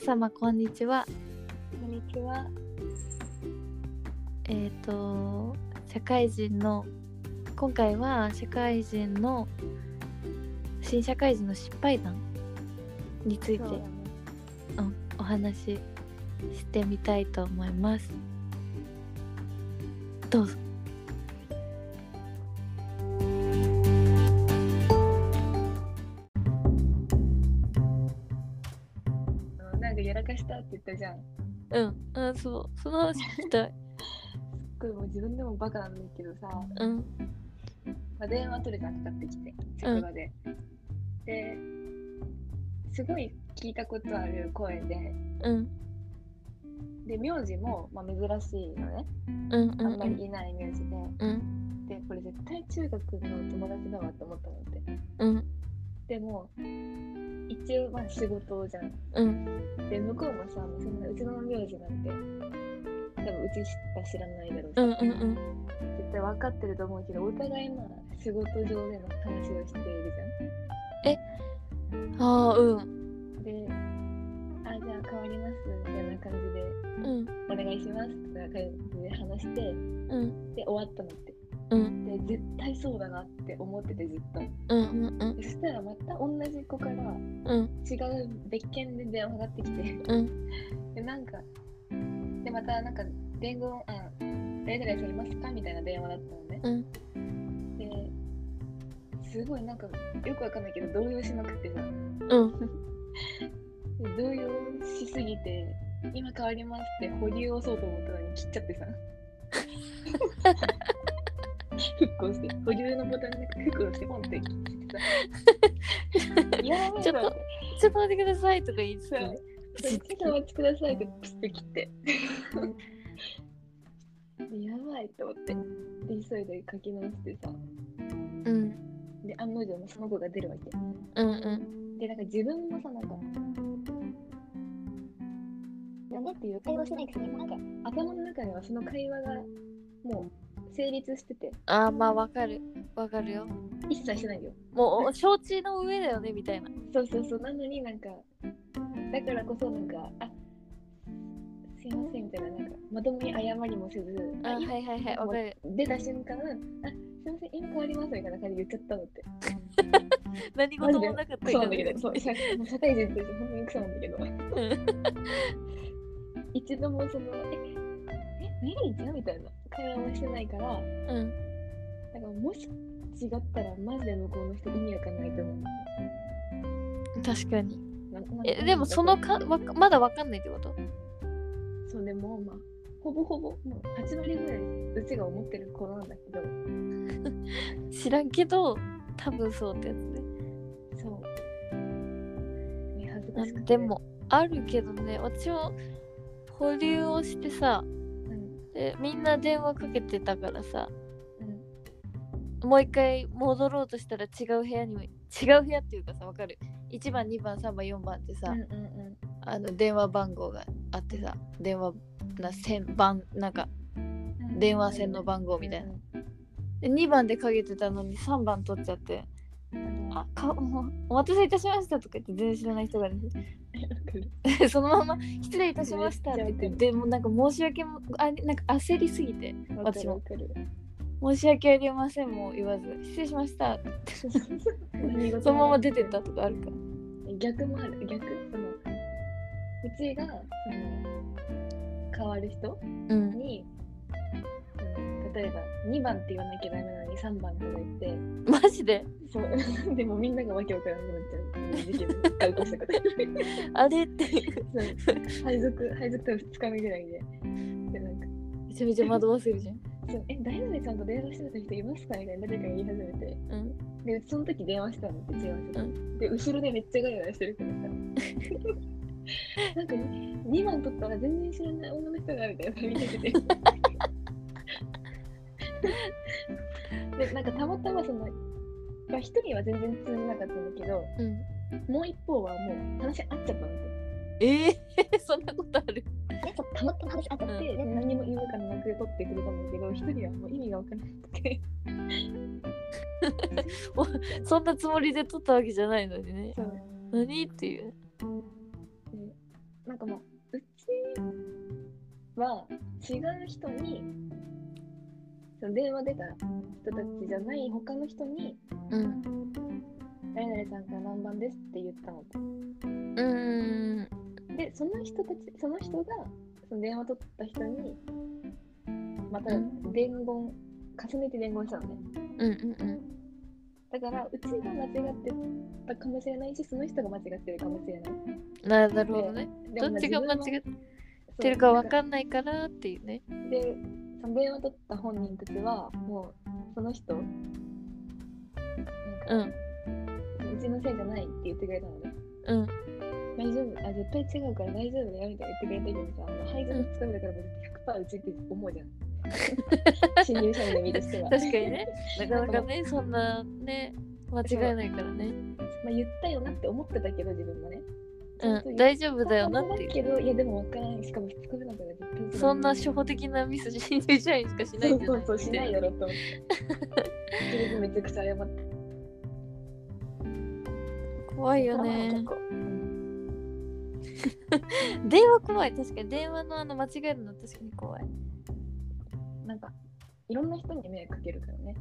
様こんにちは。こんにちは。えっ、と社会人の今回は社会人の新社会人の失敗談についてね。うん、お話ししてみたいと思います。どうぞしたって言ったじゃん。すうんうんそうその話聞きたい っごいもう自分でもバカなんだけどさ、うんまあ、電話取れたんかかってきて、職場で。で、すごい聞いたことある声で、うんで、名字も、まあ、珍しいのね。うんうんあんまりいない名字で。うんで、これ絶対中学の友達だわって思ったのって。うんでも、一応まあ仕事じゃん。うん。で、向こうもさ、もうそんなうちの名字なんて、多分うちしか知らないだろうし、うんうんうん。絶対分かってると思うけど、お互いまあ仕事上での話をしているああうんじゃん。で、あ、じゃあ変わりますみたいな感じで、うん。お願いしますとか感じで話して、うん。で、終わったのって。うん。で、絶対そうだなって思っててずっと。うんうんうん。でそしたらまた同じ子からうん。違う別件で電話がかかってきて、うん。で、なんか、で、またなんか、伝言、あ、誰々さんいますかみたいな電話だったのね。うん。で、すごいなんか、よくわかんないけど、動揺しまくってさ、うん。で動揺しすぎて、今変わりますって保留を押そうと思ったのに切っちゃってさ。復興して、保留のボタンで復興してポンって切ってさ。やばいちょっと。ちょっと待ってくださいとか言いつつそうねちょっとお待ちくださいってプッて切って。でやばいと思って。で、急いで書き直してさ。うんで、案の定のその子が出るわけ。うんうんで、なんか自分もさ、なんか、なんだっていう会話してないくせに、なんか頭の中ではその会話がもう成立してて、ああまあわかる。わかるよ。一切してないよ。もう承知の上だよねみたいな。そうそうそう、なのになんか、だからこそなんか、あすいませんみたいな、なんか、まともに謝りもせず、あはいはいはいわかる。出た瞬間、あ、すいません、今変わりますみたいな感じで言っちゃったのって。何事もなかったクソなんだけど、う、社もう社会人として本当にクソなんだけど、一度もその、え、え、何々ちゃんみたいな会話もしてないから、うん。だからもし違ったら、マジで向こうの人意味わかんないと思う。確かに。えでもそのかわかまだわかんないってこと？そうでもまあほぼほぼもう8割ぐらいうちが思ってる子なんだけど。知らんけど多分そうってやつね。そう。ね恥ずあかしくて。でもあるけどね。私も保留をしてさうんでみんな電話かけてたからさ。うん。もう一回戻ろうとしたら違う部屋にも違う部屋っていうかさわかる？1番2番3番4番ってさ、うんうんあの電話番号があってさ電話な線番なんかうん。電話線の番号みたいな。で2番でかけてたのに3番取っちゃってうん。あかお待たせいたしましたとか言って全然知らない人がねる。そのまま失礼いたしましたって言ってでもなんか申し訳もあなんか焦りすぎて私も。申し訳ありませんも言わず失礼しました。ってそのまま出てったとかあるか。ら逆もある。逆。そのうちがその変わる人うんに、うん、例えば2番って言わなきゃダメなのに3番とか言って。マジで？そう。でもみんながわけわからなくなっちゃう。事件が起こしたことあれ？ってそう。配属配属多分2日目ぐらいで。でなんか。めちゃめちゃ惑わせるじゃん。そう。え誰々ちゃんと電話してた人いますかみたいな誰かが言い始めて。うん。でその時電話したのって違う人、うで後ろでめっちゃガヤガヤしてるからさ。なんか2番取ったら全然知らない女の人がみたいな見てて でなんかたまたまそのまあ一人は全然通じなかったんだけどうん。もう一方はもう話合っちゃったの。ってええそんなことある？でそうたまたま話合っちゃって、うん。で何も言うかなく取ってくれたんだけど一人はもう意味が分からなくて。そんなつもりで撮ったわけじゃないのにね。そう。何っていう。でなんかまあうちは違う人にその電話出た人たちじゃない他の人にうん「誰々さんから何番です」って言ったのうーん。でその人たちその人がその電話取った人にまたうん。伝言重ねて伝言したのね。うんうんうん。だからうちが間違ってたかもしれないしその人が間違ってるかもしれない。ななるほどね。でどっちが間違っってるかわかんないからっていうね。でその電話取った本人たちはもうその人なんか、うんうちのせいじゃないって言ってくれたのでうん。大丈夫。あ絶対違うから大丈夫だよみたいな言ってくれたけどさあの配属のつかみだからもう100%うちって思うじゃん。新入社員の身としては。確かにね。なかなかねそんなね間違いないからね。まあ言ったよなって思ってたけど自分もねうん大丈夫だよなっていう。けどいやでも分からんしかも2日目なんから絶対そんな。初歩的なミス新入社員しかしないんじゃそないうそうしないだろうと。思ってそれでめちゃくちゃ謝って怖いよね電話怖い確かに。電話のあの間違えるの確かに怖い。なんかいろんな人に迷惑かけるからね